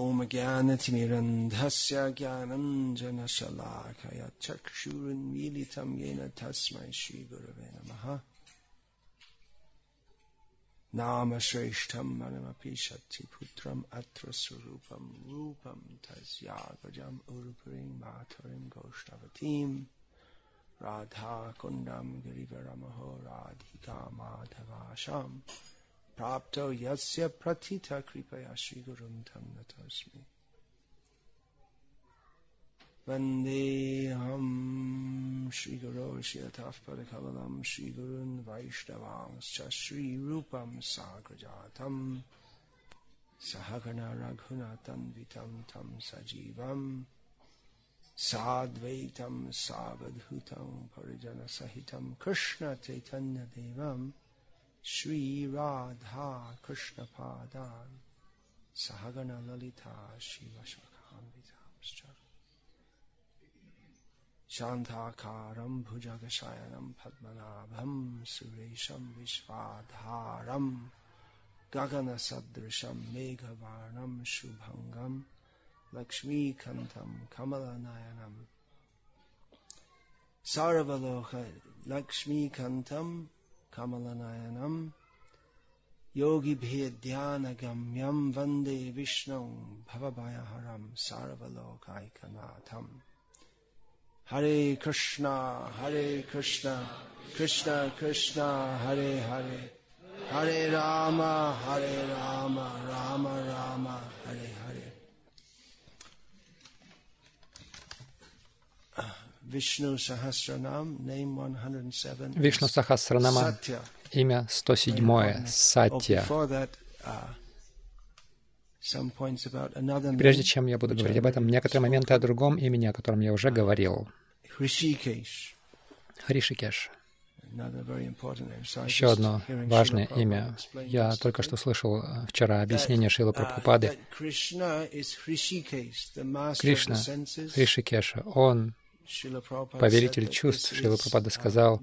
ॐ ज्ञानतिमिरन्धस्य ज्ञानञ्जनशलाकय चक्षुरुन्मीलितं येन तस्मै श्रीगुरवे नमः नामश्रेष्ठं मनमपि शक्तिपुत्रम् अत्र स्वरूपं रूपं तस्यागजम् उरुपुरीं माथुरीं गोष्ठवतीम् राधाकुण्डं गिरिवरमहो राधिका माधवाशाम् प्राप्तो यस्य प्रथिता कृपया श्री गुरुं तं नतोऽस्मि Vandeham Sri Guru Shilatath Padakavalam Sri Gurun Vaishnavamscha Sri Rupam Sagrajatam Sahagana Raghunatan Vitam Tam Sajivam Sadvaitam Savadhutam Parijana Sahitam Krishna Chaitanya Devam रघुनाथन्वितं तं सजीवम् साद्वैतं सावधूतं परिजनसहितं कृष्णचैतन्यदेवम् श्रीराधा कृष्णपादान् सहगणललिता शिवशखान्वितांश्च शान्ताकारं भुजगशयनं पद्मनाभं सुरेशं विश्वाधारं गगनसदृशं मेघवर्णं शुभङ्गं लक्ष्मीकन्तं कमलनयनम् सर्वलोक लक्ष्मीकन्तम् कमलनयनम्। योगिभिर्ध्यानगम्यं वंदे विष्णुं भवभयहरं सर्वलोकैकनाथम् हरे कृष्णा हरे कृष्णा, कृष्ण कृष्ण, हरे हरे। हरे राम हरे राम राम राम, हरे हरे। Вишну Сахасранама, имя 107, Сатья. Uh, Прежде чем я буду говорить об этом, некоторые моменты о другом имени, о котором я уже говорил. Hrishikesh. Хришикеш. Еще одно важное имя. Я только что слышал э, вчера объяснение Шилы uh, Прабхупады. Кришна. Хришикеша, он повелитель that чувств. Шрила Прабхупада uh, сказал.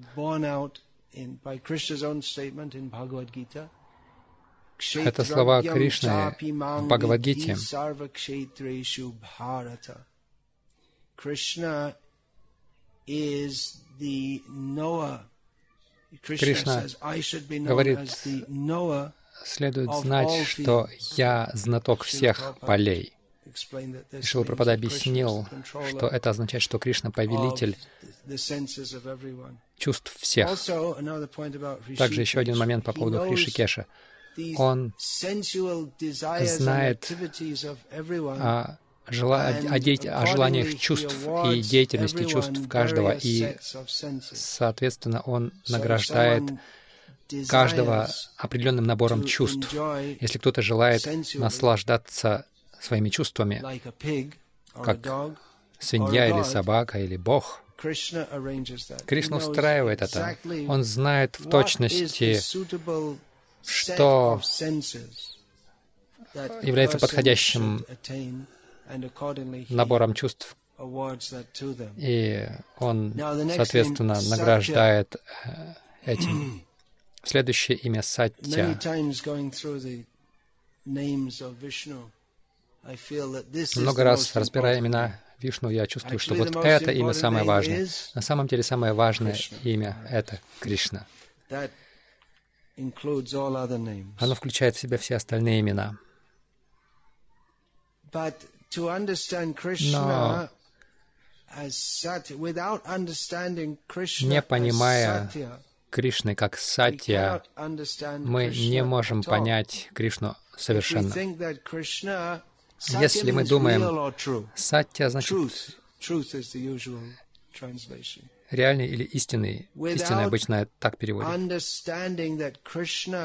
Это слова Кришны в Бхагавадгите. Кришна говорит, следует знать, что я знаток всех полей. Шила is объяснил, что это означает, что Кришна повелитель чувств всех. Также еще один момент по поводу Хришикеша. Он знает everyone. о, жела- о де- о желаниях чувств и деятельности чувств каждого, и, соответственно, он награждает каждого определенным набором чувств. Если кто-то желает наслаждаться своими чувствами, как свинья или собака или Бог, Кришна устраивает это. Он знает в точности, что является подходящим набором чувств, и он, соответственно, награждает э, этим. Следующее имя Сатья. Много раз, разбирая имена Вишну, я чувствую, что вот это имя самое важное. На самом деле самое важное имя — это Кришна. Оно включает в себя все остальные имена. Но не понимая Кришны как Сатья, мы не можем понять Кришну совершенно. Если мы думаем, Сатья значит реальный или истинный. Истинный обычно так переводят.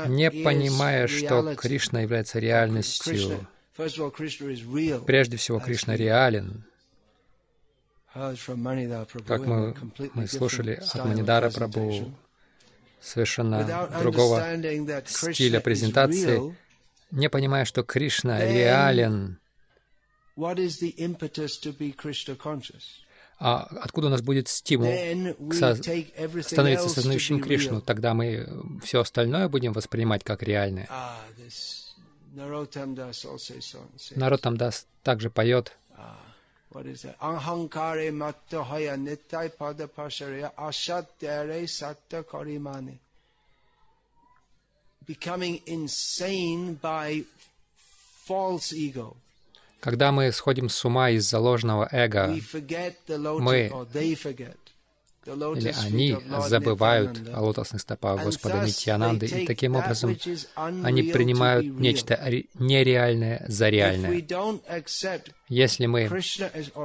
Не понимая, что Кришна является реальностью, прежде всего Кришна реален, как мы, мы слушали от Манидара Прабhu, совершенно другого стиля презентации, не понимая, что Кришна реален, а откуда у нас будет стимул со становиться сознающим Кришну? Тогда мы все остальное будем воспринимать как реальное. Народ Дас также поет. What is that? Ahankare matta haya nittai Becoming insane by false ego. Когда мы сходим с ума из-за ложного эго, мы или они забывают о лотосных стопах Господа Нитьянанды, и таким образом они принимают нечто нереальное за реальное. Если мы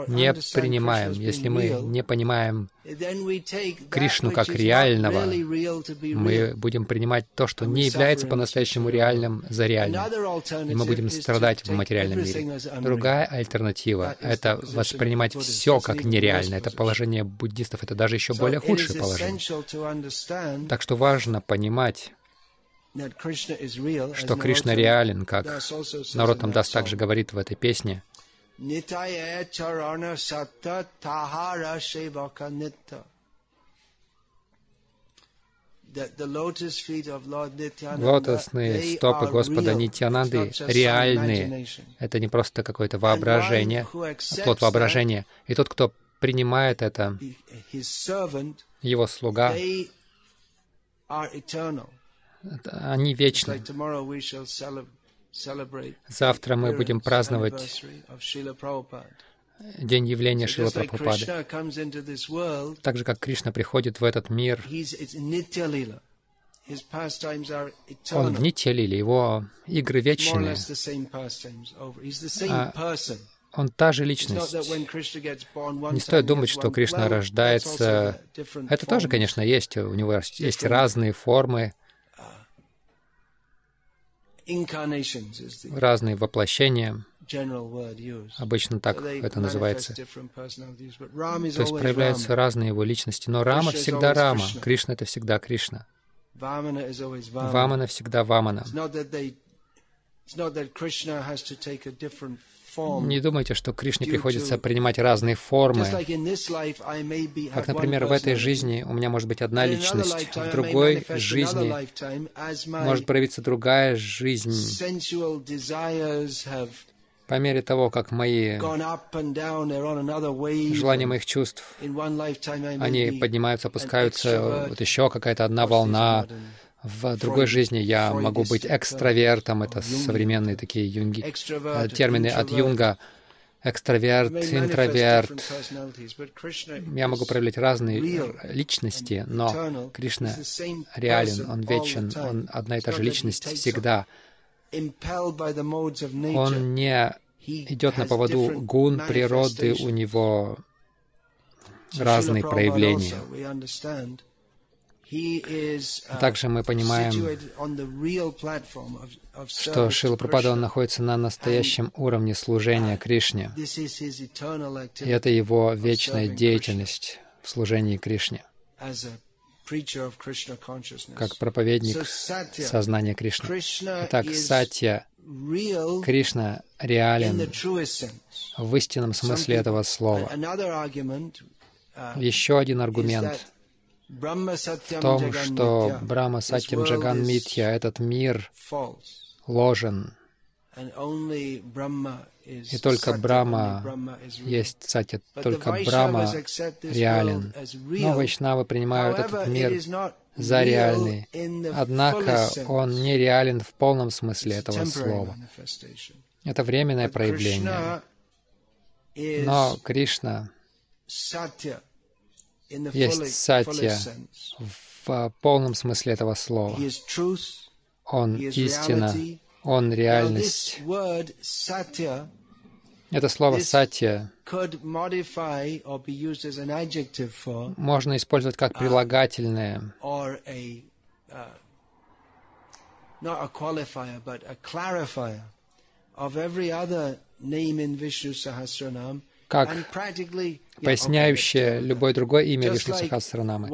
не принимаем, если мы не понимаем Кришну как реального, мы будем принимать то, что не является по-настоящему реальным, за реальным, и мы будем страдать в материальном мире. Другая альтернатива — это воспринимать все как нереально. Это положение буддистов, это даже еще более худшее положение. Так что важно понимать, что Кришна реален, как народ там даст также говорит в этой песне. Лотосные стопы Господа Нитьянанды реальные. Это не просто какое-то воображение, плод воображения. И тот, кто принимает это, его слуга, они вечны. Завтра мы будем праздновать день явления Шила Прабхупады. Так же, как Кришна приходит в этот мир, он в Нитья-лиле, его игры вечные. А он та же личность. Не стоит думать, что Кришна рождается... Это тоже, конечно, есть. У него есть разные формы, разные воплощения. Обычно так это называется. То есть проявляются разные его личности. Но Рама всегда Рама. Кришна — это всегда Кришна. Вамана всегда Вамана. Не думайте, что Кришне приходится принимать разные формы. Как, например, в этой жизни у меня может быть одна личность, в другой жизни может проявиться другая жизнь. По мере того, как мои желания моих чувств, они поднимаются, опускаются, вот еще какая-то одна волна, в другой жизни я могу быть экстравертом, это современные такие юнги, э, термины от Юнга, экстраверт, интроверт. Я могу проявлять разные личности, но Кришна реален, Он вечен, Он одна и та же личность всегда. Он не идет на поводу гун природы, у него разные проявления. А также мы понимаем, что Шила Прабхада находится на настоящем уровне служения Кришне. И это его вечная деятельность в служении Кришне как проповедник сознания Кришны. Итак, Сатья, Кришна реален в истинном смысле этого слова. Еще один аргумент в том, что Брахма Сатьям Джаган Митья, этот мир ложен, и только Брахма есть Сатья, только Брахма реален. Но Вайшнавы принимают этот мир за реальный. Однако он не реален в полном смысле этого слова. Это временное проявление. Но Кришна есть сатья в полном смысле этого слова. Он истина, он реальность. Это слово «сатья» можно использовать как прилагательное, как поясняющее любое другое имя Вишну Сахасранамы.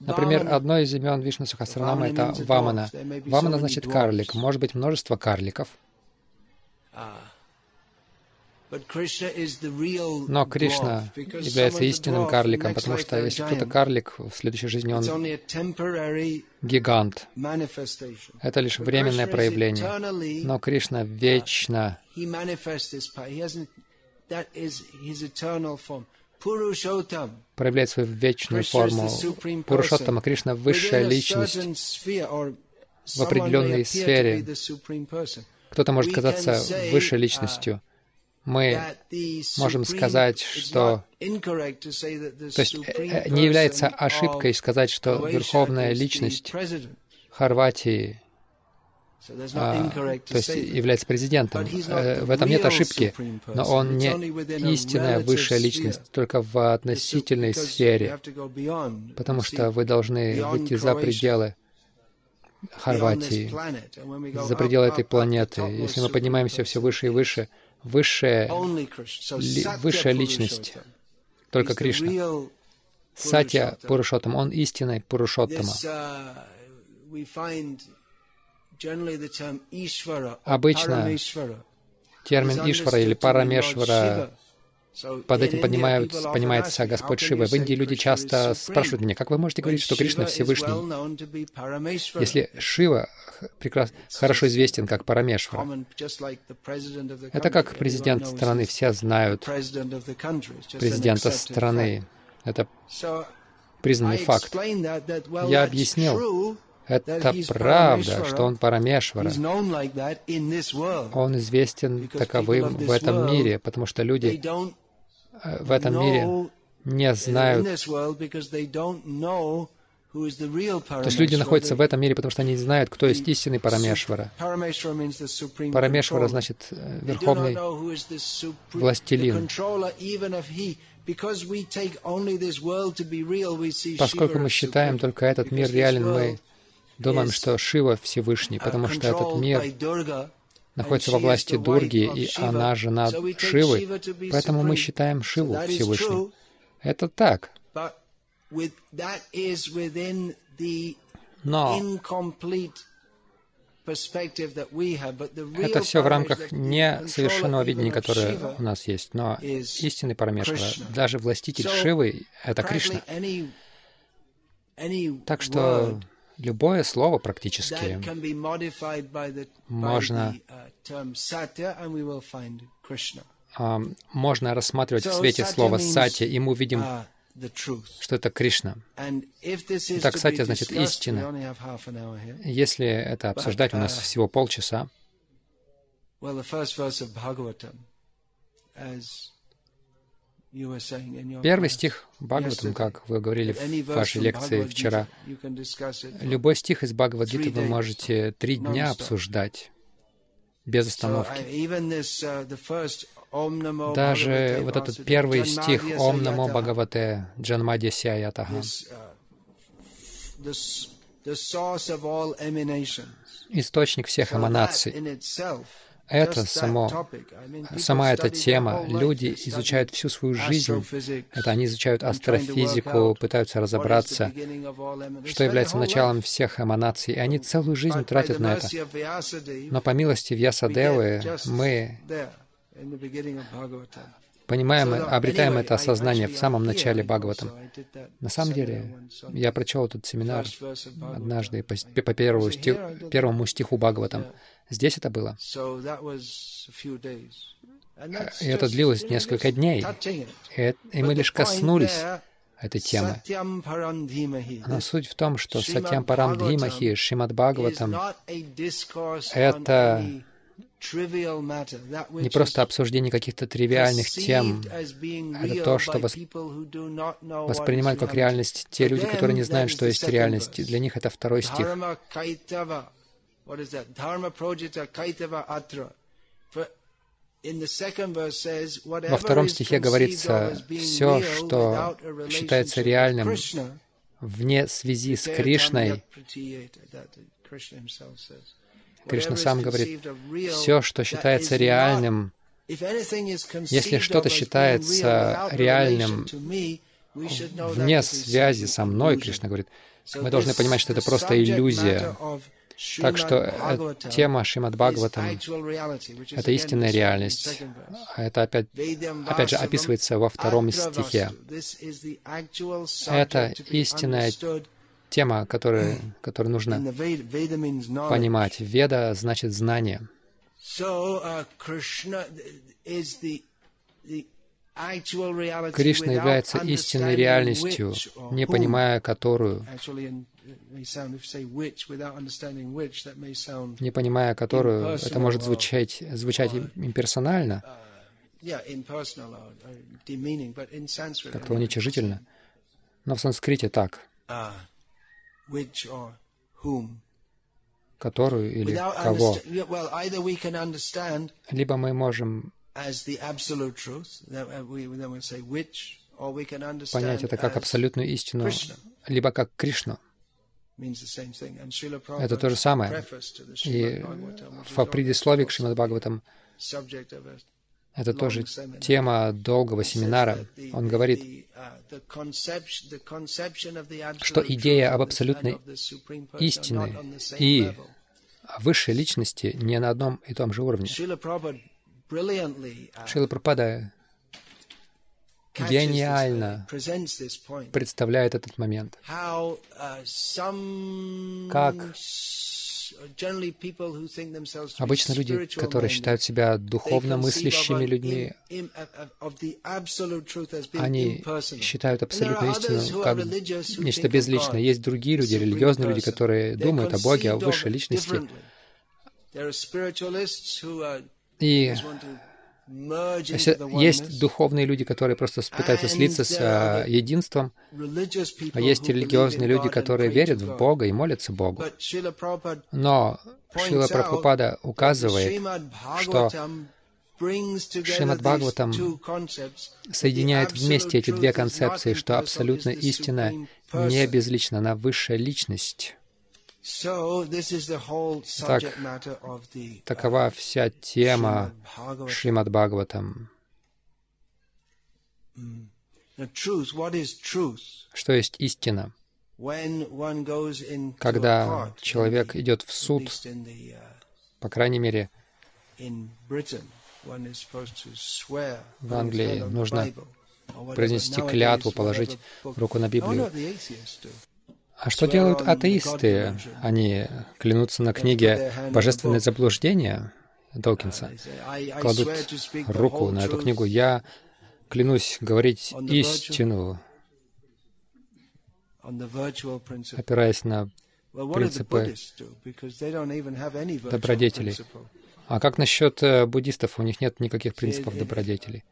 Например, одно из имен Вишну Сахасранамы — это Вамана. Вамана значит карлик. Может быть множество карликов. Но Кришна является истинным карликом, потому что если кто-то карлик, в следующей жизни он гигант. Это лишь временное проявление. Но Кришна вечно проявляет свою вечную форму. Пурушоттама Кришна — высшая личность. в определенной сфере. Кто-то может казаться высшей личностью, мы можем сказать, что... То есть э, э, не является ошибкой сказать, что верховная личность Хорватии а, то есть является президентом. Э, в этом нет ошибки, но он не истинная высшая личность, только в относительной сфере, потому что вы должны выйти за пределы Хорватии, за пределы этой планеты. Если мы поднимаемся все выше и выше, высшая, ли, высшая личность, только Кришна. Сатья Пурушоттам, он истинный Пурушоттама. Обычно термин Ишвара или Парамешвара под этим поднимаются, понимается Господь Шива. В Индии люди часто спрашивают меня, как вы можете говорить, что Кришна Всевышний, если Шива прекрас... хорошо известен как Парамешвара? Это как президент страны, все знают президента страны. Это признанный факт. Я объяснил, это правда, что он Парамешвара. Он известен таковым в этом мире, потому что люди в этом мире не знают. То есть люди находятся в этом мире, потому что они не знают, кто есть истинный Парамешвара. Парамешвара значит э, верховный властелин. Поскольку мы считаем только этот мир реален, мы думаем, что Шива Всевышний, потому что этот мир находится во власти Дурги, и она жена Шивы, поэтому мы считаем Шиву Всевышним. Это так. Но это все в рамках несовершенного видения, которое у нас есть. Но истинный Парамешвара, даже властитель Шивы — это Кришна. Так что Любое слово практически можно, uh, можно рассматривать в свете слова «сати», и мы увидим, uh, что это Кришна. Так, сати значит истина. Если это обсуждать, у нас uh, всего полчаса. Первый стих Бхагаватам, как вы говорили в вашей лекции вчера, любой стих из Бхагавадгиты вы можете три дня обсуждать без остановки. Uh, Даже вот этот первый стих «Ом намо Бхагавате Джанмадья Сяятаха» источник всех эманаций это само, сама эта тема. Люди изучают всю свою жизнь. Это они изучают астрофизику, пытаются разобраться, что является началом всех эманаций. И они целую жизнь тратят на это. Но по милости Вьясадевы мы понимаем, обретаем это осознание в самом начале Бхагаватам. На самом деле, я прочел этот семинар однажды по, по первому, стих, первому стиху Бхагаватам. Здесь это было. И это длилось несколько дней. И, мы лишь коснулись этой темы. Но суть в том, что Сатьям Парам Дхимахи, Шримад Бхагаватам, это не просто обсуждение каких-то тривиальных тем, это то, что вос... воспринимают как реальность те люди, которые не знают, что есть реальность. Для них это второй стих. What is that? Dharma projita kaitava atra. Во втором стихе говорится, все, что считается реальным вне связи с Кришной, Кришна сам говорит, все, что считается реальным, если что-то считается реальным вне связи со мной, Кришна говорит, мы должны понимать, что это просто иллюзия. Так что тема Шримад Бхагаватам — это истинная реальность. А это опять, опять же описывается во втором стихе. Это истинная тема, которую, которую нужно понимать. Веда значит знание. Кришна является истинной реальностью, не понимая которую, не понимая которую, это может звучать, звучать имперсонально, как-то уничижительно. Но в санскрите так. Которую или кого. Либо мы можем понять это как абсолютную истину, либо как Кришну. Это то же самое. И в предисловии к Шримад Бхагаватам это тоже тема долгого семинара. Он говорит, что идея об абсолютной истине и высшей личности не на одном и том же уровне. Шила Прабхупада гениально представляет этот момент. Как обычно люди, которые считают себя духовно мыслящими людьми, они считают абсолютную истину как нечто безличное. Есть другие люди, религиозные люди, которые думают о Боге, о высшей личности. И есть духовные люди, которые просто пытаются слиться с uh, единством, а есть религиозные люди, которые верят в Бога и молятся Богу. Но Шила Прабхупада указывает, что Шримад Бхагаватам соединяет вместе эти две концепции, что абсолютно истина не безлична, она высшая личность. Так, такова вся тема Шримад Бхагаватам. Что есть истина? Когда человек идет в суд, uh, по крайней мере, в Англии нужно произнести клятву, положить руку на Библию. А что делают атеисты? Они клянутся на книге «Божественное заблуждение» Докинса, кладут руку на эту книгу. Я клянусь говорить истину, опираясь на принципы добродетелей. А как насчет э, буддистов? У них нет никаких принципов добродетелей.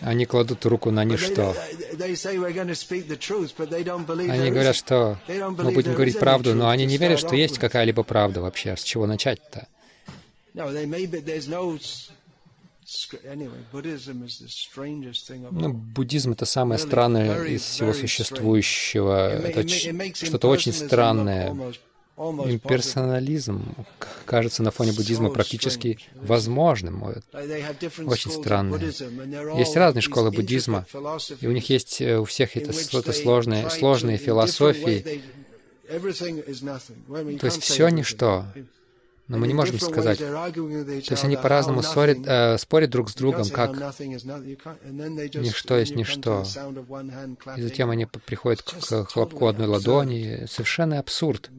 Они кладут руку на ничто. Они говорят, что мы будем говорить правду, но они не верят, что есть какая-либо правда вообще. С чего начать-то? Ну, буддизм — это самое странное из всего существующего. Это что-то очень странное, имперсонализм кажется на фоне буддизма практически возможным. Очень странно. Есть разные школы буддизма, и у них есть э, у всех это что-то сложное, сложные философии. То есть все ничто. Но мы не можем сказать. То есть они по-разному спорят, э, спорят друг с другом, как ничто есть ничто. И затем они приходят к хлопку одной ладони. Совершенно абсурд.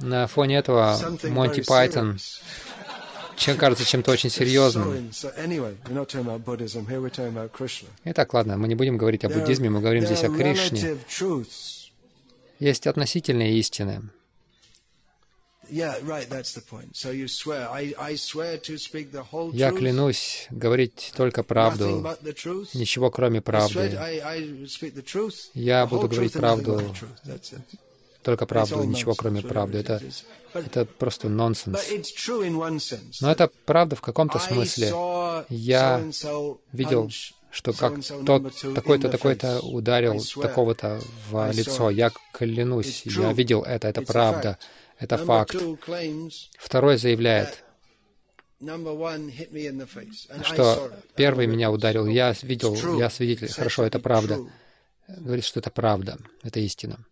На фоне этого Монти Пайтон чем кажется чем-то очень серьезным. Итак, ладно, мы не будем говорить о буддизме, мы говорим здесь о Кришне. Есть относительные истины. Я клянусь говорить только правду, ничего кроме правды. Я буду говорить правду, только правду, ничего кроме правды. Это, это просто нонсенс. Но это правда в каком-то смысле. Я видел что как тот такой-то, такой-то ударил такого-то в лицо. Я клянусь, я видел это, это правда. Это факт. Второй заявляет, что первый меня ударил, я видел, я свидетель. Хорошо, это правда. Говорит, что это правда, это истина.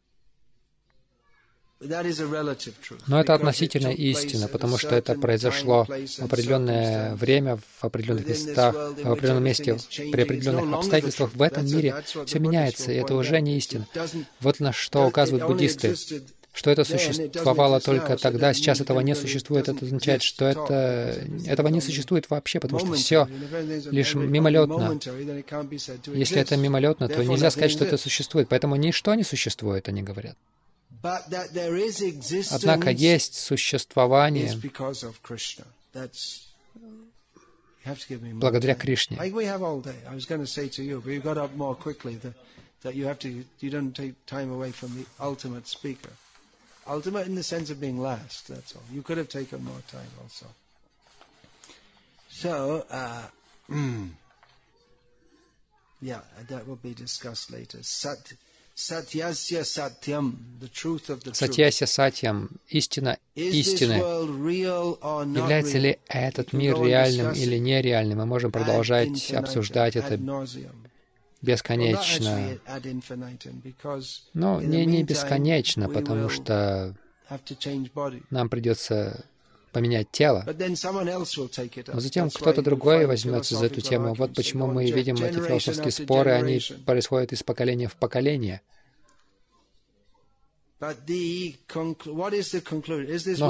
Но это относительная истина, потому что это произошло в определенное время, в определенных местах, в определенном месте, при определенных обстоятельствах. В этом мире все меняется, и это уже не истина. Вот на что указывают буддисты что это существовало только тогда, сейчас этого не существует, это означает, что это, этого не существует вообще, потому что все лишь мимолетно. Если это мимолетно, то нельзя сказать, что это существует. Поэтому ничто не существует, они говорят. Однако есть существование благодаря Кришне ultimate in the sense of being last, that's all. You could have taken more time also. So, uh, yeah, that will be discussed later. Sat, Satyasya Satyam, the truth of the truth. Сатьяся Сатьям, истина истины. Является ли этот мир реальным или нереальным? Мы можем продолжать обсуждать это бесконечно. Но не, не бесконечно, потому что нам придется поменять тело. Но затем кто-то другой возьмется за эту тему. Вот почему мы видим эти философские споры, они происходят из поколения в поколение. Но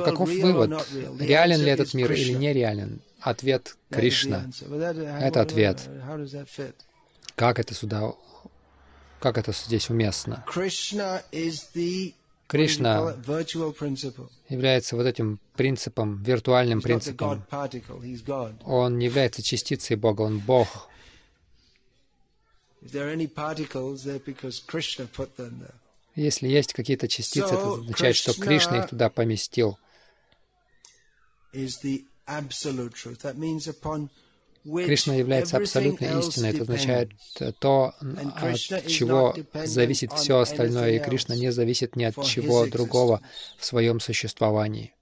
каков вывод? Реален ли этот мир или нереален? Ответ Кришна. Это ответ. Как это сюда, как это здесь уместно? Кришна является вот этим принципом, виртуальным принципом. Он не является частицей Бога, он Бог. Если есть какие-то частицы, это означает, что Кришна их туда поместил. Кришна является абсолютной истиной. Это означает то, от чего зависит все остальное, и Кришна не зависит ни от чего другого в своем существовании.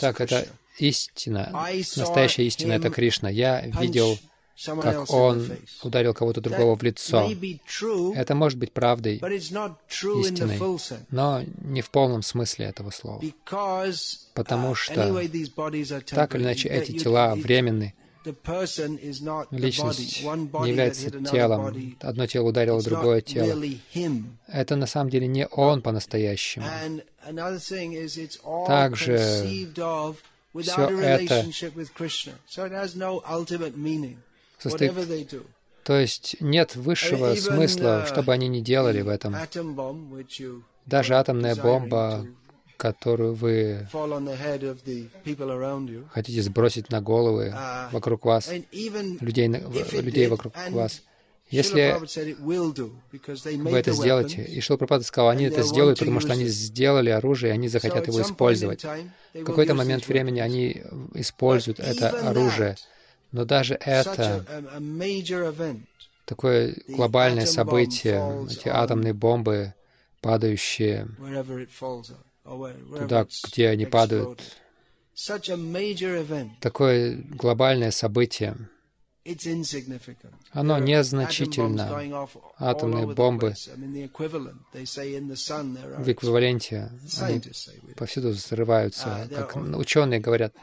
Так, это истина, настоящая истина — это Кришна. Я видел как он ударил кого-то другого в лицо. Это может быть правдой, истиной, но не в полном смысле этого слова. Потому uh, что, так или иначе, эти тела временны. Личность не является телом. Одно тело ударило другое тело. Это на самом деле не он по-настоящему. Также все это состоит... То есть нет высшего смысла, что бы они ни делали в этом. Даже атомная бомба, которую вы хотите сбросить на головы uh, вокруг вас, людей, людей вокруг вас. Если вы это сделаете, и Шилпрапада сказал, они это сделают, потому что они сделали оружие, и они захотят его использовать. В какой-то момент времени они используют это оружие, но даже это такое глобальное событие, эти атомные бомбы, падающие туда, где они падают, такое глобальное событие, оно незначительно. Атомные бомбы в эквиваленте, они повсюду взрываются. Как ученые говорят,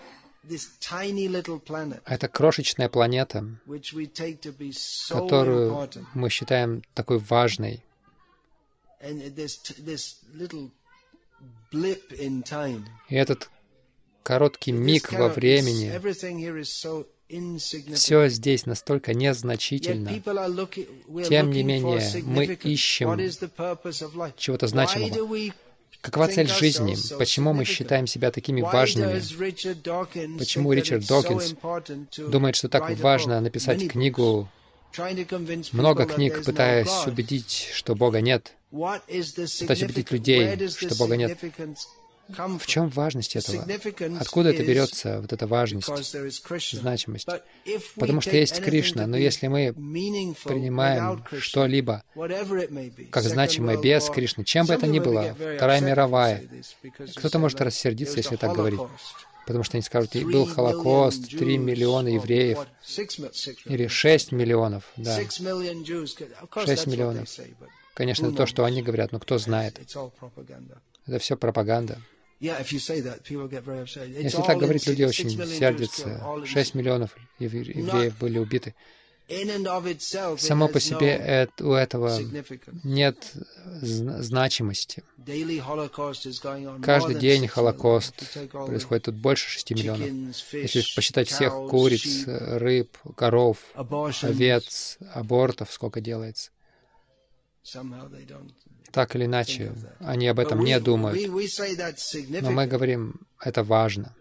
это крошечная планета, которую мы считаем такой важной. И этот короткий миг во времени, все здесь настолько незначительно. Тем не менее, мы ищем чего-то значимого. Какова цель жизни? Почему мы считаем себя такими важными? Почему Ричард Докинс думает, что так важно написать книгу, много книг, пытаясь убедить, что Бога нет, пытаясь убедить людей, что Бога нет? В чем важность этого? Откуда это берется, вот эта важность, значимость? Потому что есть Кришна, но если мы принимаем что-либо как значимое без Кришны, чем бы это ни было, Вторая мировая, кто-то может рассердиться, если так говорить. Потому что они скажут, был Холокост, 3 миллиона евреев, или 6 миллионов, да, 6 миллионов. Конечно, то, что они говорят, но кто знает. Это все пропаганда. Если так говорить, люди очень сердятся. 6 миллионов евреев были убиты. Само по себе у этого нет значимости. Каждый день Холокост происходит тут больше 6 миллионов. Если посчитать всех куриц, рыб, коров, овец, абортов, сколько делается. Так или иначе, они об этом не думают. Но мы говорим, это важно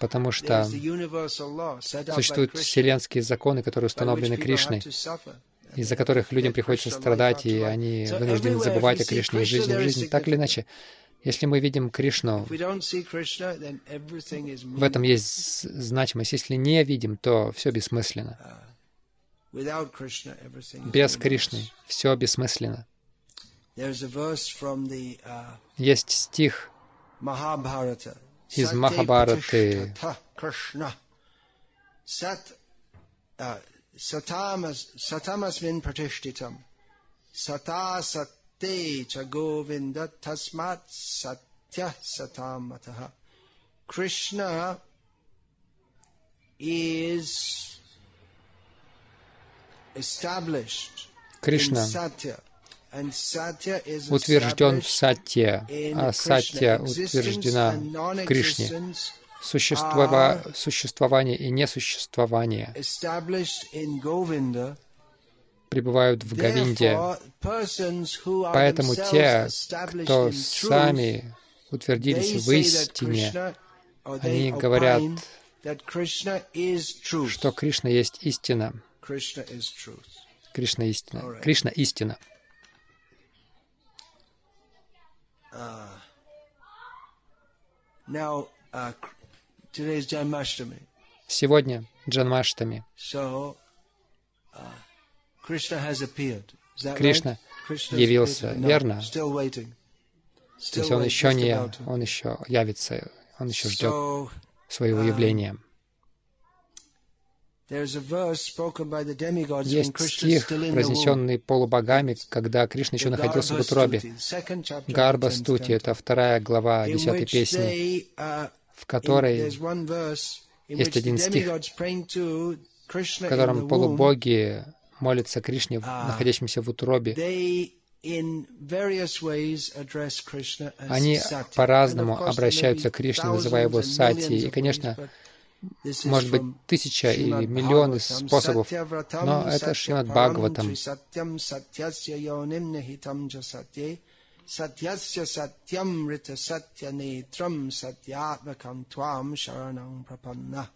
потому что существуют вселенские законы, которые установлены Кришной, из-за которых людям приходится страдать, и они вынуждены забывать о Кришне из жизни в жизни. Так или иначе, если мы видим Кришну, в этом есть значимость. Если не видим, то все бессмысленно. Без Кришны все бессмысленно. Есть стих из Махабараты. Сатамасмин пратиштитам. Сата сатте ча говинда тасмат сатя сатаматаха. Krishna is established Кришна Утвержден в Сатье, а Сатья утверждена в Кришне. Существова, существование и несуществование пребывают в Говинде. Поэтому те, кто сами утвердились в истине, они говорят, что Кришна есть истина. Кришна истина. Кришна истина. Uh, now, uh, Janmashtami. Сегодня Джанмаштами. So, uh, Krishna has appeared. Is that Кришна right? явился, no, верно? Still waiting. Still То есть он еще не, он еще явится, он еще ждет своего явления. Есть стих, произнесенный полубогами, когда Кришна еще находился в утробе. Гарба Стути — это вторая глава десятой песни, uh, в которой есть один стих, в котором полубоги молятся Кришне, uh, находящимся в утробе. Они по-разному обращаются к Кришне, называя его Сати. И, конечно, может быть, тысяча или миллионы способов, но это Шримад Бхагаватам. Satyasya satyam rita satya netram satyatmakam tvam sharanam prapanna.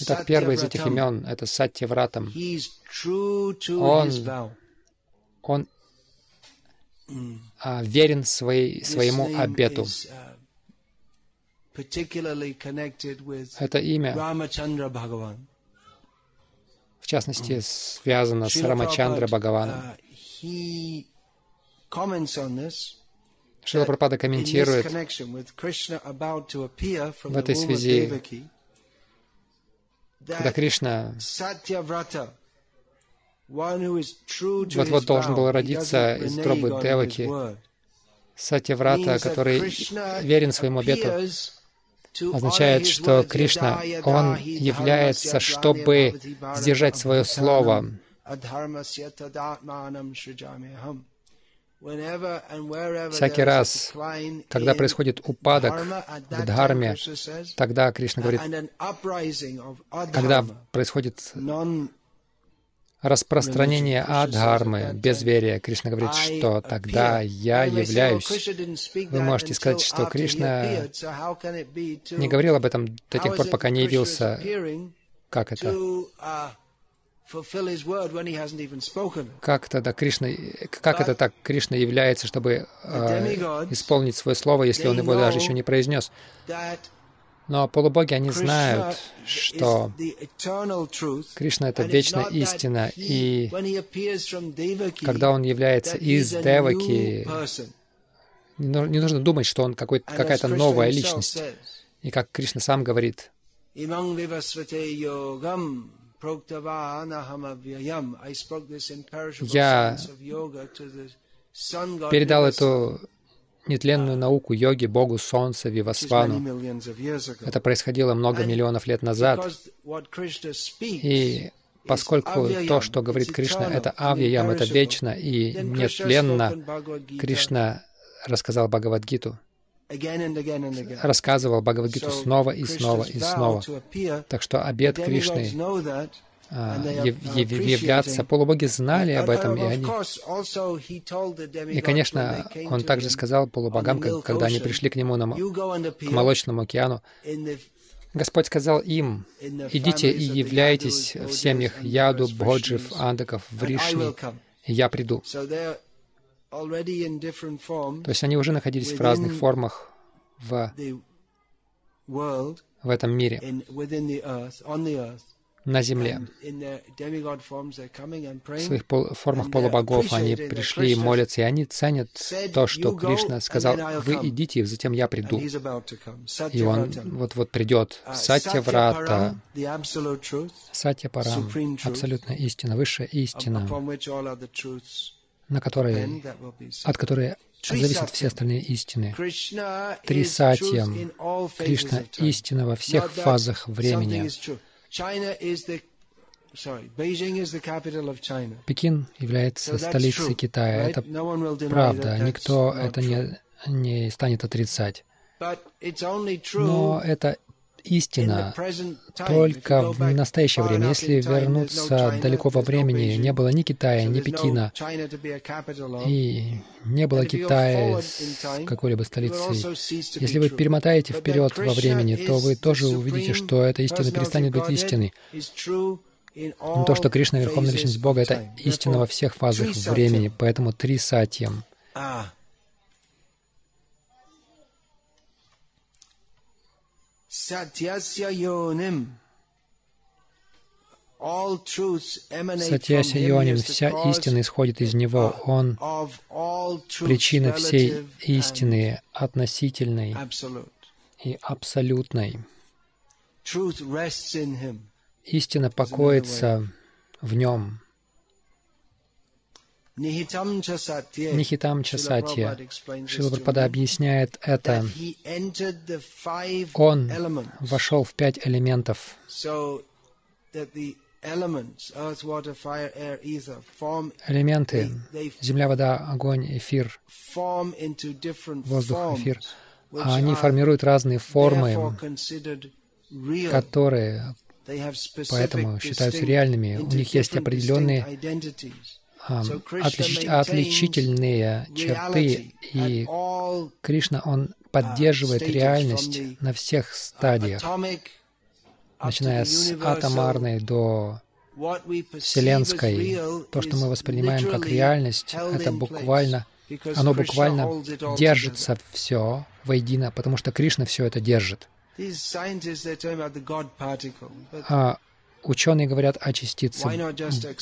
Итак, первый из этих имен — это Сатьявратам. Он, он а, верен своей, своему обету. Это имя, в частности, связано с Рамачандра Бхагаваном. Шила Прабхада комментирует в этой связи, когда Кришна вот-вот должен был родиться из тробы Деваки, Сатьяврата, который верен своему обету, означает, что Кришна, Он является, чтобы сдержать свое слово. Всякий раз, когда происходит упадок в дхарме, тогда Кришна говорит, когда происходит распространение адхармы, безверия. Кришна говорит, что тогда я являюсь. Вы можете сказать, что Кришна не говорил об этом до тех пор, пока не явился. Как это? Как тогда Кришна, как это так Кришна является, чтобы э, исполнить свое слово, если он его даже еще не произнес? Но полубоги, они знают, что Кришна — это вечная истина, и когда Он является из Деваки, Не нужно думать, что он какая-то новая личность. И как Кришна сам говорит, я передал эту нетленную науку йоги Богу Солнца Вивасвану. Это происходило много миллионов лет назад. И поскольку то, что говорит Кришна, это авьяям, это вечно и нетленно, Кришна рассказал Бхагавадгиту, рассказывал Бхагавадгиту снова и снова и снова. Так что обед Кришны а, являться. Полубоги знали об этом, и они... И, конечно, он также сказал полубогам, когда они пришли к нему на, к Молочному океану, Господь сказал им, «Идите и являйтесь в семьях Яду, Боджев, Андаков, Вришни, и я приду». То есть они уже находились в разных формах в, в этом мире на земле. В своих пол формах полубогов они пришли и молятся, и они ценят то, что Кришна сказал, «Вы идите, затем я приду». И он вот-вот придет. Сатья Врата, Сатья Парам, абсолютная истина, высшая истина, на которой, от которой зависят все остальные истины. Три сатьям. Кришна — истина во всех фазах времени. Пекин является столицей Китая. Это правда. Никто это не, не станет отрицать. Но это истина только в настоящее время. Если вернуться далеко во времени, не было ни Китая, ни Пекина, и не было Китая с какой-либо столицей. Если вы перемотаете вперед во времени, то вы тоже увидите, что эта истина перестанет быть истиной. Но то, что Кришна — Верховная Личность Бога, это истина во всех фазах времени, поэтому три сатьям. Сатьяся Йоним, вся истина исходит из Него. Он причина всей истины относительной и абсолютной. Истина покоится в Нем. Нихитам Часатья. Шила Прабхада объясняет это. Он вошел в пять элементов. Элементы — земля, вода, огонь, эфир, воздух, эфир — они формируют разные формы, которые поэтому считаются реальными. У них есть определенные отлич, отличительные черты, и Кришна, Он поддерживает реальность на всех стадиях, начиная с атомарной до вселенской. То, что мы воспринимаем как реальность, это буквально, оно буквально держится все воедино, потому что Кришна все это держит. А Ученые говорят о частице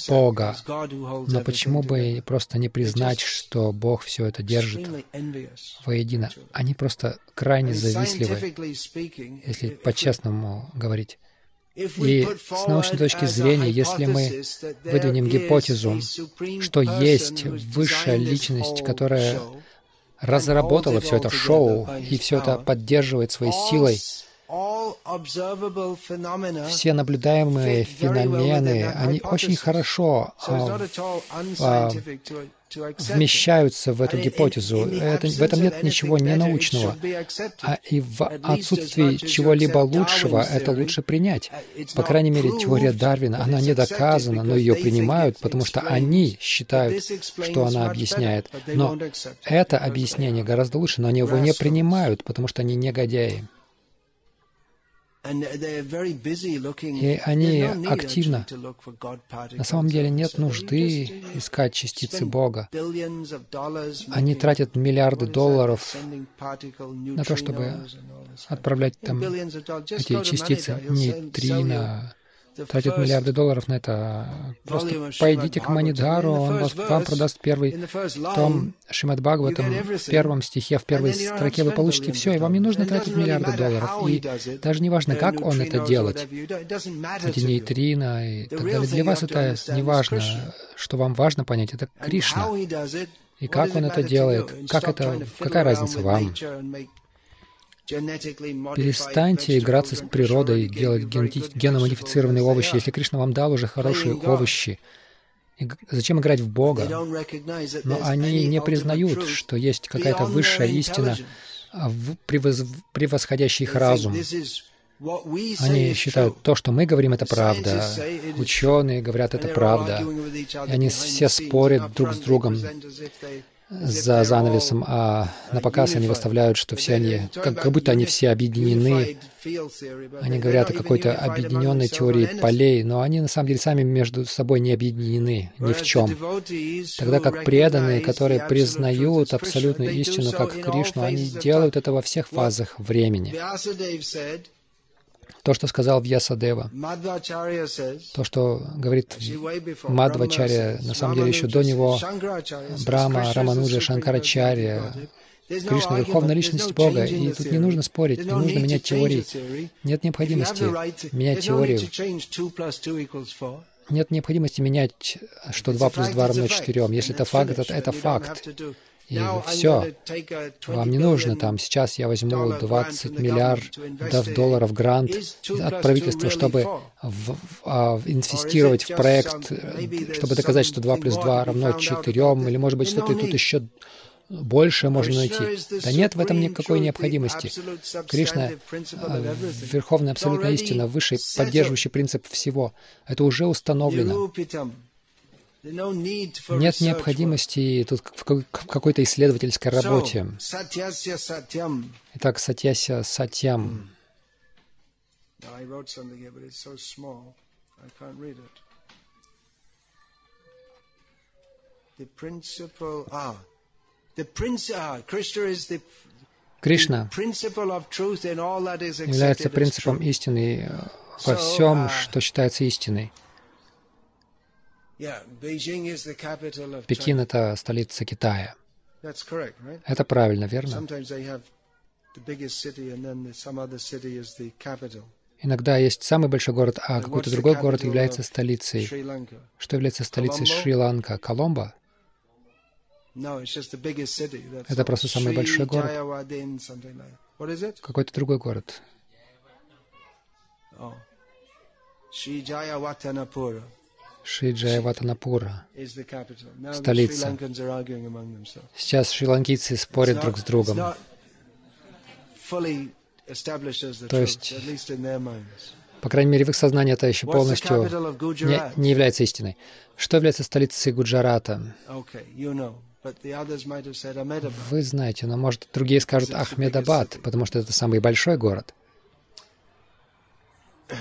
Бога, но почему бы просто не признать, что Бог все это держит воедино? Они просто крайне завистливы, если по-честному говорить. И с научной точки зрения, если мы выдвинем гипотезу, что есть высшая личность, которая разработала все это шоу и все это поддерживает своей силой, все наблюдаемые феномены, они очень хорошо а, вмещаются в эту гипотезу. Это, в этом нет ничего ненаучного. А и в отсутствии чего-либо лучшего это лучше принять. По крайней мере, теория Дарвина, она не доказана, но ее принимают, потому что они считают, что она объясняет. Но это объяснение гораздо лучше, но они его не принимают, потому что они негодяи. И они активно. На самом деле нет нужды искать частицы Бога. Они тратят миллиарды долларов на то, чтобы отправлять там эти частицы, нейтрино, тратит миллиарды долларов на это. Просто пойдите к Манидхару, он вас, вам продаст первый том Шримад Бхагаватам. В первом стихе, в первой строке вы получите все, и вам не нужно тратить миллиарды долларов. И даже не важно, как он это делает. Эти нейтрино и так далее. Для вас это не важно. Что вам важно понять, это Кришна. И как он это делает? Как это? Какая разница вам? Перестаньте играться с природой, делать геномодифицированные овощи, если Кришна вам дал уже хорошие овощи. Зачем играть в Бога? Но они не признают, что есть какая-то высшая истина, превосходящая их разум. Они считают, то, что мы говорим, это правда. Ученые говорят, это правда. И они все спорят друг с другом за занавесом, а на показ они выставляют, что все они, как, как будто они все объединены. Они говорят о какой-то объединенной теории полей, но они на самом деле сами между собой не объединены ни в чем. Тогда как преданные, которые признают абсолютную истину как Кришну, они делают это во всех фазах времени. То, что сказал Вьясадева, то, что говорит Мадвачарья, на самом деле еще до него Брама, Рамануджа, Шанкарачарья, Кришна — Верховная Личность Бога, и тут не нужно спорить, не нужно менять теории. Нет необходимости менять теорию. Нет необходимости менять, что 2 плюс 2 равно 4. Если это факт, это, это факт. И все. Вам не нужно там, сейчас я возьму 20 миллиардов долларов грант от правительства, чтобы в, в, а, инвестировать в проект, чтобы доказать, что 2 плюс 2 равно 4, или, может быть, что-то тут еще больше можно найти. Да нет в этом никакой необходимости. Кришна э, — верховная абсолютная истина, высший поддерживающий принцип всего. Это уже установлено. Нет необходимости тут в какой-то исследовательской работе. Итак, сатьяся сатьям. Кришна является принципом истины во всем, что считается истиной. Пекин — это столица Китая. Это правильно, верно? Иногда есть самый большой город, а какой-то другой город является столицей. Что является столицей Шри-Ланка? Коломбо? Это просто самый большой город. Какой-то другой город. Шри Ватанапура, столица. Сейчас шри-ланкийцы спорят друг с другом. То есть, по крайней мере, в их сознании это еще полностью не, не является истиной. Что является столицей Гуджарата? Вы знаете, но, может, другие скажут Ахмедабад, потому что это самый большой город.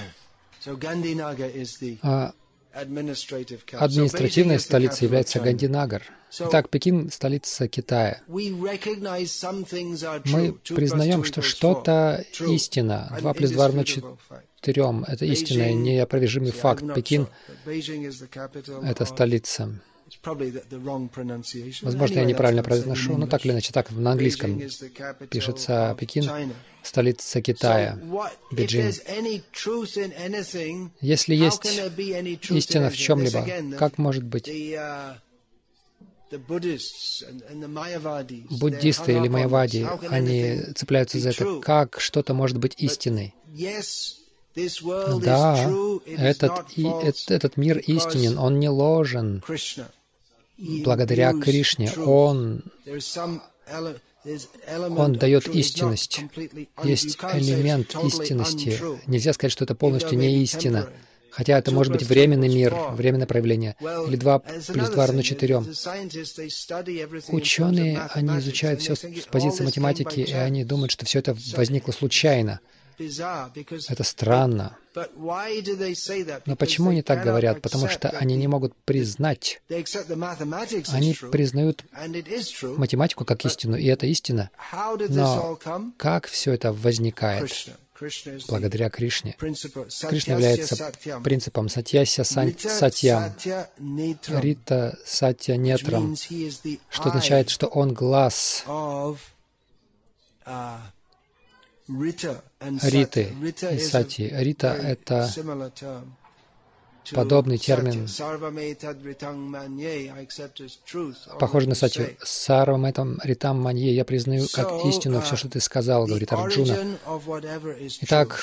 А Административной столицей является Гандинагар. Итак, Пекин — столица Китая. Мы признаем, что что-то истина. 2 плюс 2 равно 4. Это истинный, неопровержимый факт. Пекин — это столица. Возможно, я неправильно произношу, но так или иначе, так на английском пишется Пекин, столица Китая, Бейджин. Если есть истина в чем-либо, как может быть? буддисты или майявади, они цепляются за это, как что-то может быть истиной. Да, этот, и, этот, мир истинен, он не ложен. Благодаря Кришне он, он дает истинность. Есть элемент истинности. Нельзя сказать, что это полностью не истина. Хотя это может быть временный мир, временное проявление. Или 2 плюс 2 равно 4. Ученые, они изучают все с позиции математики, и они думают, что все это возникло случайно. Это странно. Но почему они так говорят? Потому что они не могут признать. Они признают математику как истину, и это истина. Но как все это возникает? благодаря Кришне. Кришна является принципом Сатьяся Сатьям, Рита Сатья Нетрам, что означает, что он глаз Риты. И Сати. Рита — это подобный термин, похожий на Сатью. Сарвам этом ритам манье я признаю как истину все, что ты сказал, говорит Арджуна. Итак,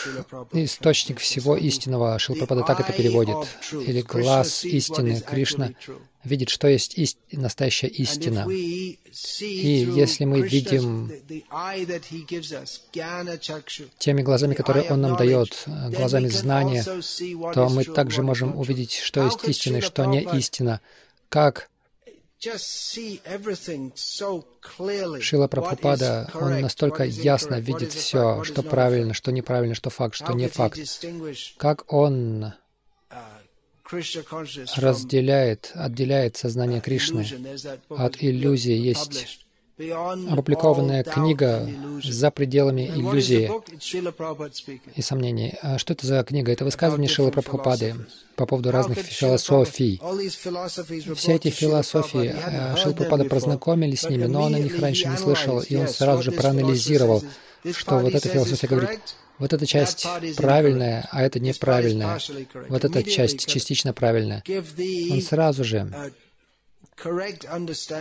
источник всего истинного, Шилпрапада так это переводит, или глаз истины, Кришна видит, что есть ист... настоящая истина. И если мы видим теми глазами, которые Он нам дает, глазами знания, то мы также можем увидеть, что есть истина и что не истина. Как Шила Прабхупада, он настолько ясно видит все, что правильно, что неправильно, что факт, что не факт. Как он разделяет, отделяет сознание Кришны от иллюзии. Есть опубликованная книга «За пределами иллюзии и сомнений». А что это за книга? Это высказывание Шилы Прабхупады по поводу разных философий. Все эти философии э, Шила Прабхупада познакомились с ними, но он о них раньше не слышал, и он сразу же проанализировал, что вот эта философия говорит, вот эта часть правильная, а это неправильная. Вот эта часть частично правильная. Он сразу же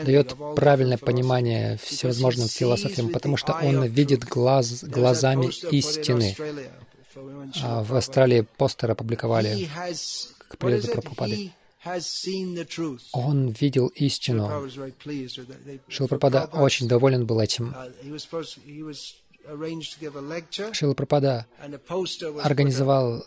дает правильное понимание всевозможным философиям, потому что он видит глаз, глазами истины. А в Австралии постер опубликовали к приезду Прабхупады. Он видел истину. Шилпрапада очень доволен был этим. Шила Прабхада организовал,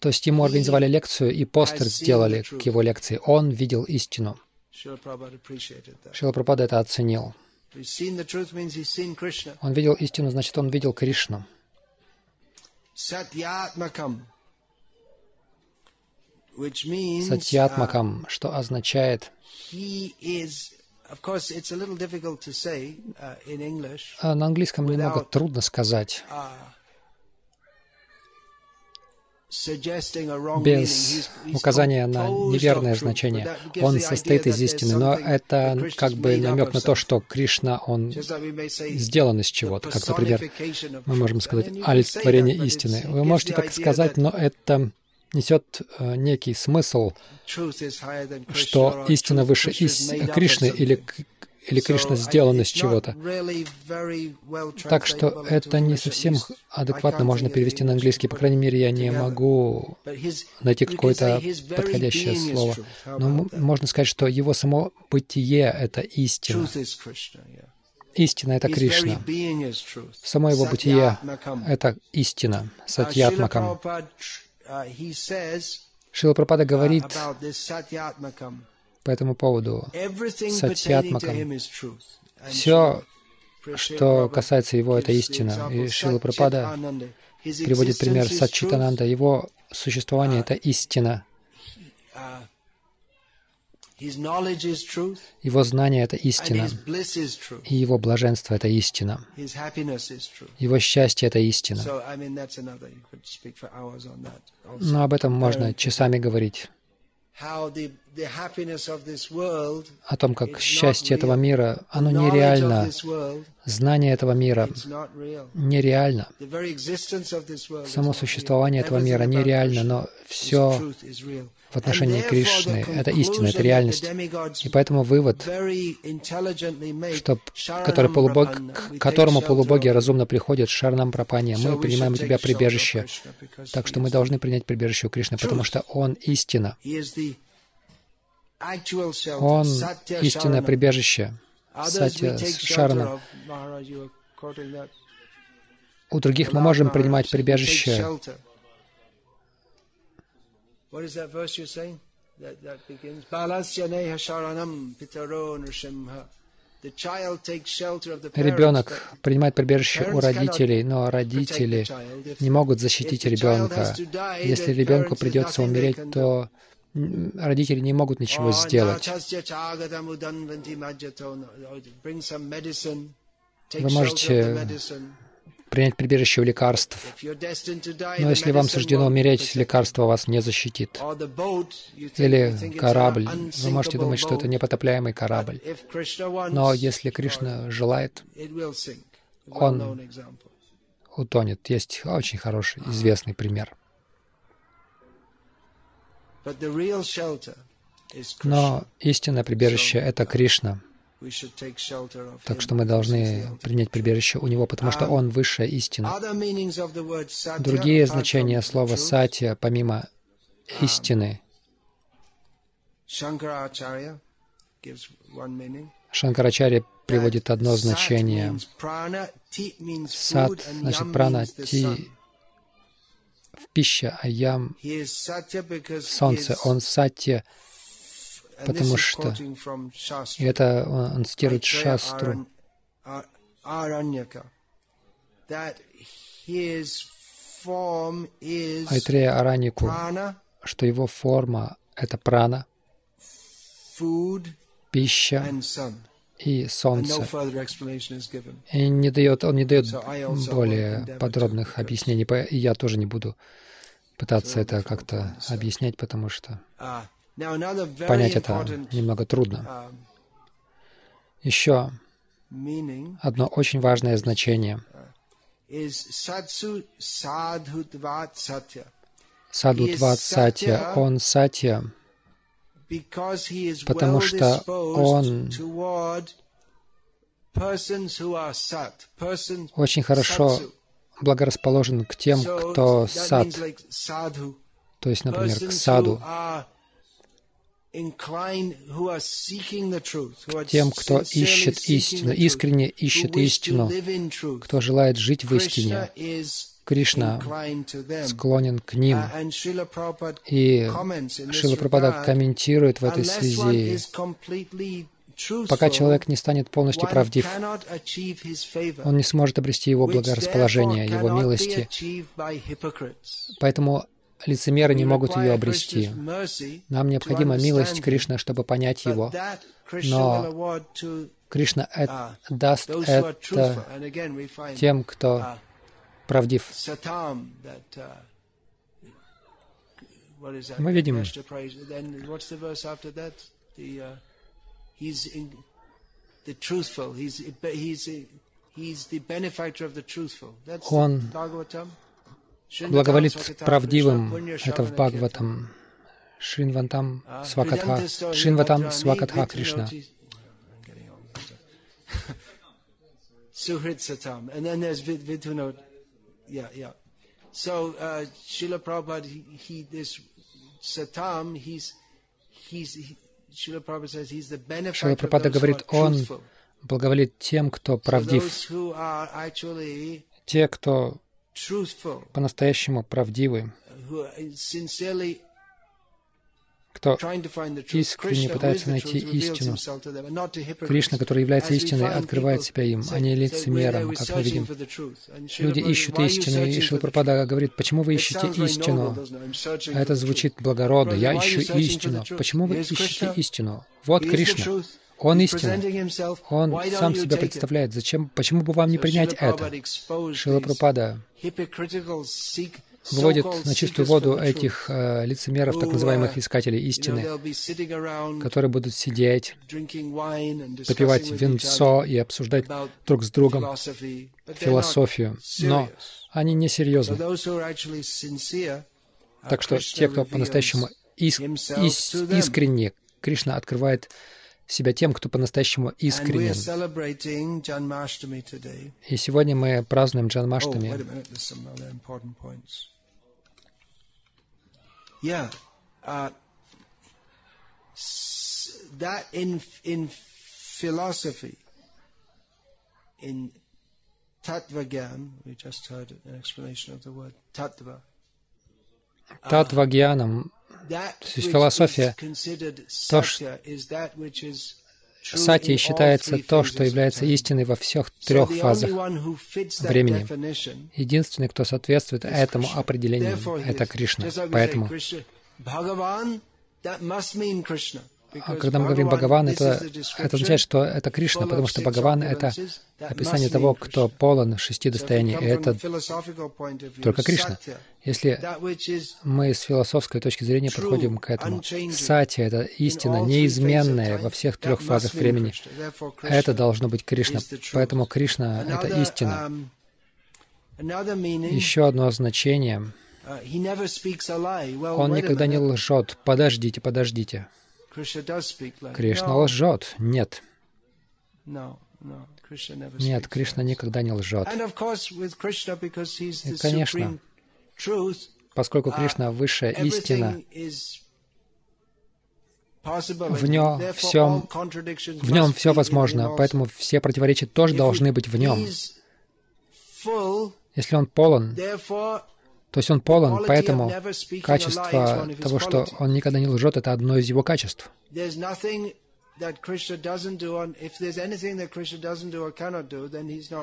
то есть ему организовали лекцию и постер сделали к его лекции. Он видел истину. Шила Прабхада это оценил. Он видел истину, значит, он видел Кришну. Сатьятмакам, что означает Uh, на английском немного трудно сказать. Uh, без указания на неверное значение. Он состоит из истины, но это как бы намек на то, что Кришна, он сделан из чего-то. Как, например, мы можем сказать олицетворение истины. Вы можете так сказать, но это несет э, некий смысл, что истина выше ис... Кришны или, или Кришна сделана из чего-то. Так что это не совсем адекватно можно перевести на английский. По крайней мере, я не могу найти какое-то подходящее слово. Но можно сказать, что его само бытие — это истина. Истина — это Кришна. Само его бытие — это истина, сатьятмакам. Шила Прабхада говорит по этому поводу Сатьятмакам. Все, что касается его, это истина. И Шила Прабхада приводит пример Сатчитананда. Его существование — это истина. Его знание — это истина, и его блаженство — это истина. Его счастье — это истина. Но об этом можно часами говорить о том, как счастье этого мира, оно нереально. Знание этого мира нереально. Само существование этого мира нереально, но все в отношении Кришны — это истина, это реальность. И поэтому вывод, что, который полубог, к которому полубоги разумно приходят, шарнам пропания, мы принимаем у тебя прибежище. Так что мы должны принять прибежище у Кришны, потому что Он — истина. Он — истинное прибежище. Сатья Шарана. У других мы можем принимать прибежище. Ребенок принимает прибежище у родителей, но родители не могут защитить ребенка. Если ребенку придется умереть, то родители не могут ничего сделать. Вы можете принять прибежище у лекарств. Но если вам суждено умереть, лекарство вас не защитит. Или корабль. Вы можете думать, что это непотопляемый корабль. Но если Кришна желает, он утонет. Есть очень хороший, известный пример. Но истинное прибежище — это Кришна. Так что мы должны принять прибежище у Него, потому что Он — высшая истина. Другие значения слова «сатья», помимо истины, Шанкарачарья приводит одно значение. Сад, значит, прана, ти, пища, а ям солнце. Он сатья, потому что и это он, он цитирует Шастру, Айтрея Аранику, что его форма — это прана, пища и солнце. И не дает, он не дает более подробных объяснений, и я тоже не буду пытаться это как-то объяснять, потому что понять это немного трудно. Еще одно очень важное значение. Садхутват сатья. Он сатья, потому что он очень хорошо благорасположен к тем, кто сад, то есть, например, к саду, тем, кто ищет истину, искренне ищет истину, кто желает жить в истине. Кришна склонен к ним. И Шила Прабхада комментирует в этой связи, пока человек не станет полностью правдив, он не сможет обрести его благорасположение, его милости. Поэтому лицемеры не могут ее обрести. Нам необходима милость Кришны, чтобы понять его. Но Кришна э даст это тем, кто правдив. Мы видим, он благоволит правдивым. Это в Бхагаватам. Шинвантам Свакатха. Шинватам Свакатха Кришна. Suhrit Satam. And then there's Vidhunot. Yeah, yeah. So, uh, Srila Prabhupada, he, he, this Satam, he's, he's, he, Srila Prabhupada says he's the benefactor Шила Прабхупада говорит, он благоволит тем, кто правдив. Те, кто по-настоящему правдивы, кто искренне пытается найти истину. Кришна, который является истиной, открывает себя им, а не лицемером, как мы видим. Люди ищут истину, и Шилпрапада говорит, почему вы ищете истину? А это звучит благородно. Я ищу истину. Почему вы ищете истину? Вот Кришна. Он истина. Он сам себя представляет. Зачем? Почему бы вам не принять это? Шила Пропада выводит на чистую воду этих э, лицемеров, так называемых искателей истины, которые будут сидеть, попивать винцо и обсуждать друг с другом философию. Но они не серьезны. Так что те, кто по-настоящему ис- ис- искренне, Кришна открывает себя тем, кто по-настоящему искренен. И сегодня мы празднуем Джанмаштами. Yeah. Uh, that in, in philosophy, in Tattva Gyan, we just heard an explanation of the word Tattva. Татва гьянам, то есть философия, то, что Сати считается то, что является истиной во всех трех фазах времени. Единственный, кто соответствует этому определению, это Кришна. Поэтому когда мы говорим Бхагаван, это, это означает, что это Кришна, потому что Бхагаван — это описание того, кто полон шести достояний, и это только Кришна. Если мы с философской точки зрения подходим к этому, сати — это истина неизменная во всех трех фазах времени. Это должно быть Кришна. Поэтому Кришна — это истина. Еще одно значение — он никогда не лжет. Подождите, подождите. Кришна лжет. Нет. Нет, Кришна никогда не лжет. И, конечно, поскольку Кришна высшая истина, в нем, всем, в нем все возможно, поэтому все противоречия тоже должны быть в нем. Если он полон, то есть он полон, поэтому качество того, что он никогда не лжет, это одно из его качеств.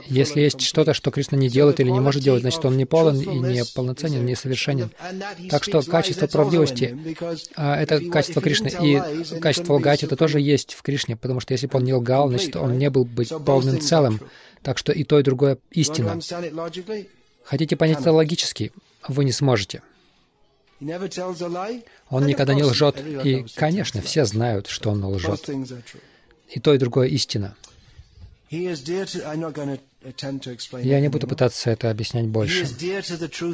Если есть что-то, что Кришна не делает или не может делать, значит, он не полон и не полноценен, не совершенен. Так что качество правдивости а, — это качество Кришны. И качество лгать — это тоже есть в Кришне, потому что если бы он не лгал, значит, он не был бы полным целым. Так что и то, и другое истина. Хотите понять это логически? Вы не сможете. Он никогда не лжет, и, конечно, все знают, что он лжет. И то, и другое истина. Я не буду пытаться это объяснять больше.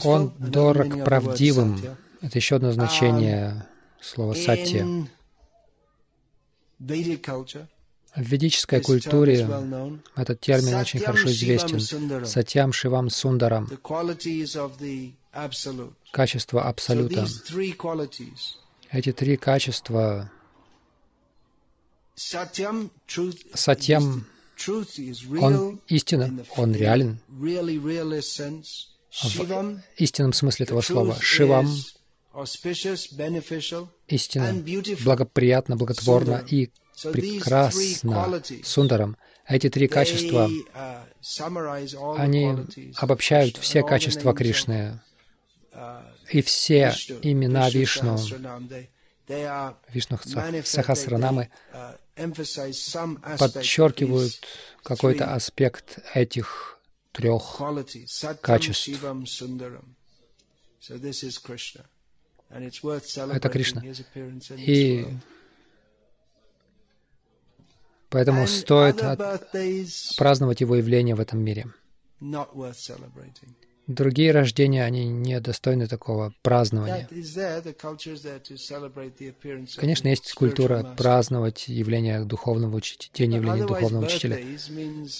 Он дорог правдивым. Это еще одно значение слова «сатья». В ведической культуре этот термин очень хорошо известен. Сатьям Шивам Сундарам качество Абсолюта. Эти три качества Сатьям, он истина, он реален. в истинном смысле этого слова. Шивам. истина, благоприятно, благотворно и прекрасно, сундаром. Эти три качества, они обобщают все качества Кришны и все имена Вишну, Вишну Сахасранамы подчеркивают какой-то аспект этих трех качеств. Это Кришна. И поэтому стоит праздновать его явление в этом мире. Другие рождения, они не достойны такого празднования. Конечно, есть культура праздновать явление духовного учителя, день явления духовного учителя.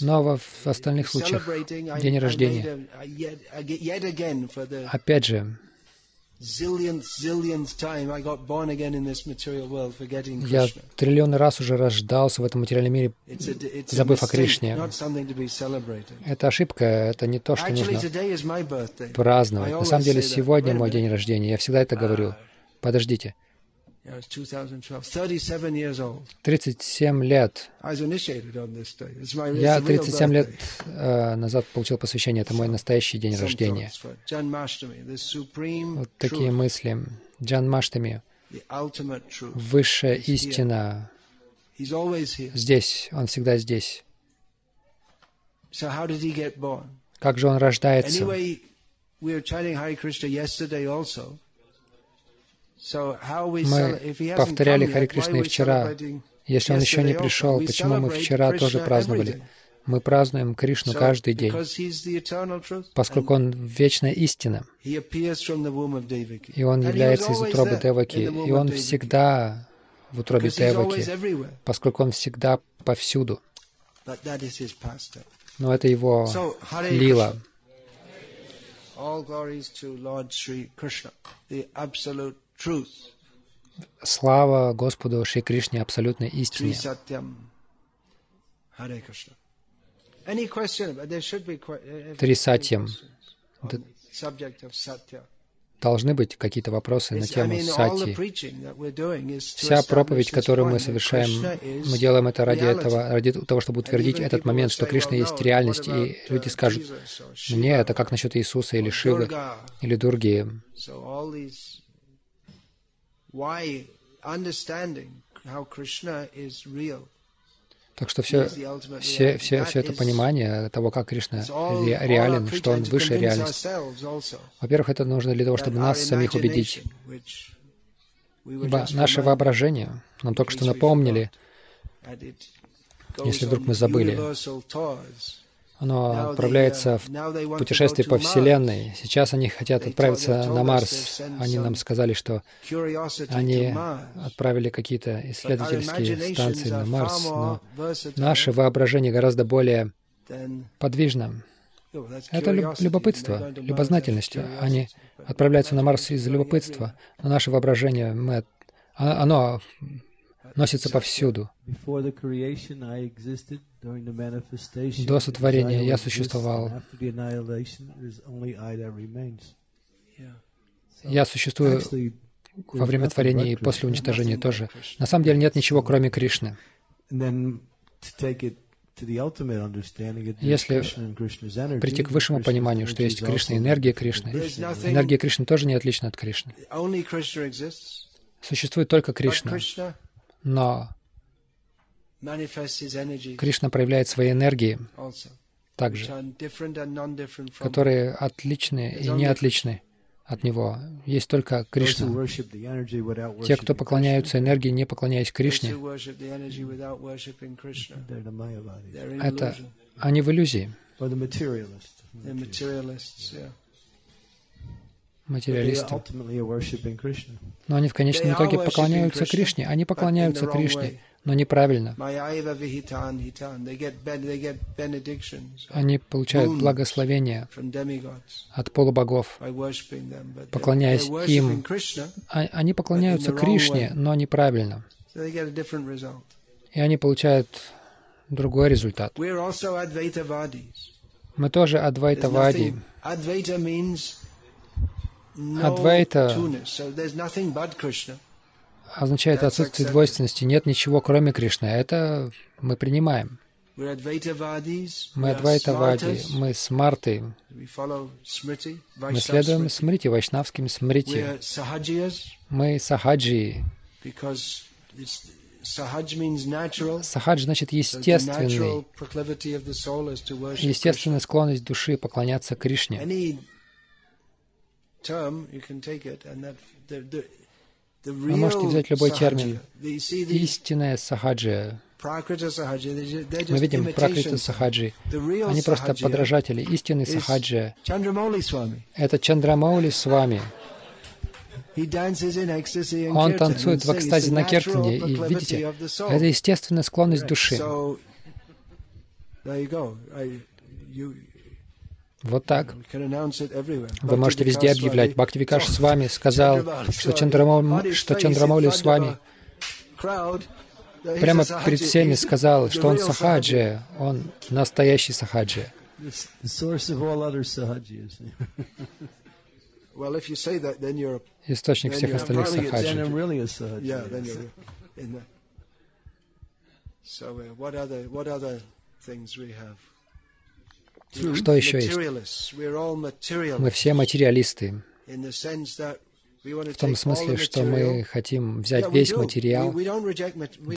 Но в остальных случаях день рождения, опять же, я триллионы раз уже рождался в этом материальном мире, забыв о Кришне. Это ошибка, это не то, что нужно праздновать. На самом деле, сегодня мой день рождения. Я всегда это говорю. Uh, Подождите. 37 лет. Я 37 лет э, назад получил посвящение. Это мой настоящий день рождения. Вот такие мысли. Джан Маштами. Высшая истина. Здесь. Он всегда здесь. Как же он рождается? Мы повторяли Хари Кришна и вчера. Если он еще не пришел, почему мы вчера тоже праздновали? Мы празднуем Кришну каждый день, поскольку Он вечная истина. И Он является из утробы Деваки. И Он всегда в утробе Деваки, поскольку Он всегда повсюду. Но это Его лила. All glories to Lord Sri Krishna, the absolute Слава Господу Шри Кришне, абсолютной истине. Три сатьям. Должны быть какие-то вопросы на тему сати. Вся проповедь, которую мы совершаем, мы делаем это ради этого, ради того, чтобы утвердить этот момент, что Кришна есть реальность, и люди скажут, мне это как насчет Иисуса или Шивы, или Дурги. Так что все, все, все, все это понимание того, как Кришна реален, что Он выше реальности. Во-первых, это нужно для того, чтобы нас самих убедить. Ибо наше воображение, нам только что напомнили, если вдруг мы забыли, оно отправляется в путешествие по Вселенной. Сейчас они хотят отправиться на Марс. Они нам сказали, что они отправили какие-то исследовательские станции на Марс, но наше воображение гораздо более подвижно. Это любопытство, любознательность. Они отправляются на Марс из любопытства, но наше воображение, мы, а, оно носится повсюду. До сотворения я существовал. Я существую во время творения и после уничтожения тоже. На самом деле нет ничего, кроме Кришны. Если прийти к высшему пониманию, что есть Кришна, энергия Кришны, энергия Кришны тоже не отлична от Кришны. Существует только Кришна, но Кришна проявляет свои энергии также, которые отличны и не отличны от Него. Есть только Кришна. Те, кто поклоняются энергии, не поклоняясь Кришне, это они в иллюзии. Материалисты. Но они в конечном итоге поклоняются Кришне. Они поклоняются Кришне но неправильно. Они получают благословение от полубогов, поклоняясь им. А, они поклоняются Кришне, но неправильно. И они получают другой результат. Мы тоже адвайтавади. Адвайта означает отсутствие двойственности. Нет ничего, кроме Кришны. Это мы принимаем. Мы адвайтавади, мы смарты. Мы следуем смрити, вайшнавским смрити. Мы сахаджи. Сахадж значит естественный. Естественная склонность души поклоняться Кришне. Вы можете взять любой термин. Истинная сахаджи. Мы видим пракрита сахаджи. Они просто подражатели. Истинный сахаджи. Это Чандрамаули с вами. Он танцует в экстазе на Киртане, и видите, это естественная склонность души. Вот так. Вы можете везде объявлять. Бхактивикаш с вами сказал, что, Чандрамау... что Чандрамаули с вами. Прямо перед всеми сказал, что он сахаджи, он настоящий сахаджи. Источник всех остальных сахаджи. So, uh, what other, what other things we have? Что еще есть? Мы все материалисты. В том смысле, что мы хотим взять весь материал.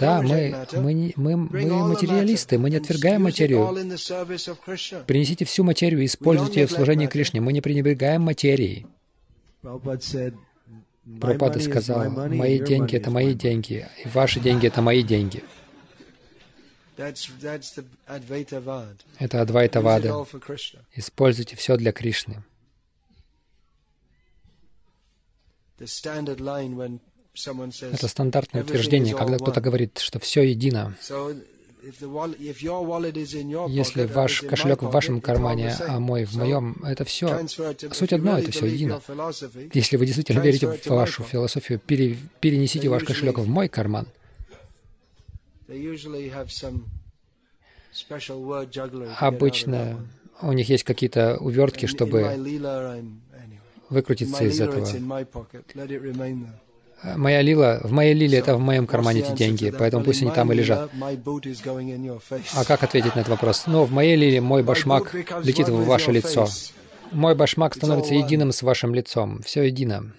Да, мы, мы, мы, мы материалисты, мы не отвергаем материю. Принесите всю материю и используйте ее в служении Кришне. Мы не пренебрегаем материей. Пропада сказал, мои деньги — это мои деньги, и ваши деньги — это мои деньги. Это Адвайтавада. Используйте все для Кришны. Это стандартное утверждение, когда кто-то говорит, что все едино. Если ваш кошелек в вашем кармане, а мой в моем, это все, суть одно, это все едино. Если вы действительно верите в вашу философию, перенесите ваш кошелек в мой карман — Обычно у них есть какие-то увертки, чтобы выкрутиться из этого. Моя лила, в моей лиле это в моем кармане эти деньги, поэтому пусть они там и лежат. А как ответить на этот вопрос? Ну, в моей лиле мой башмак летит в ваше лицо. Мой башмак становится единым с вашим лицом. Все едино.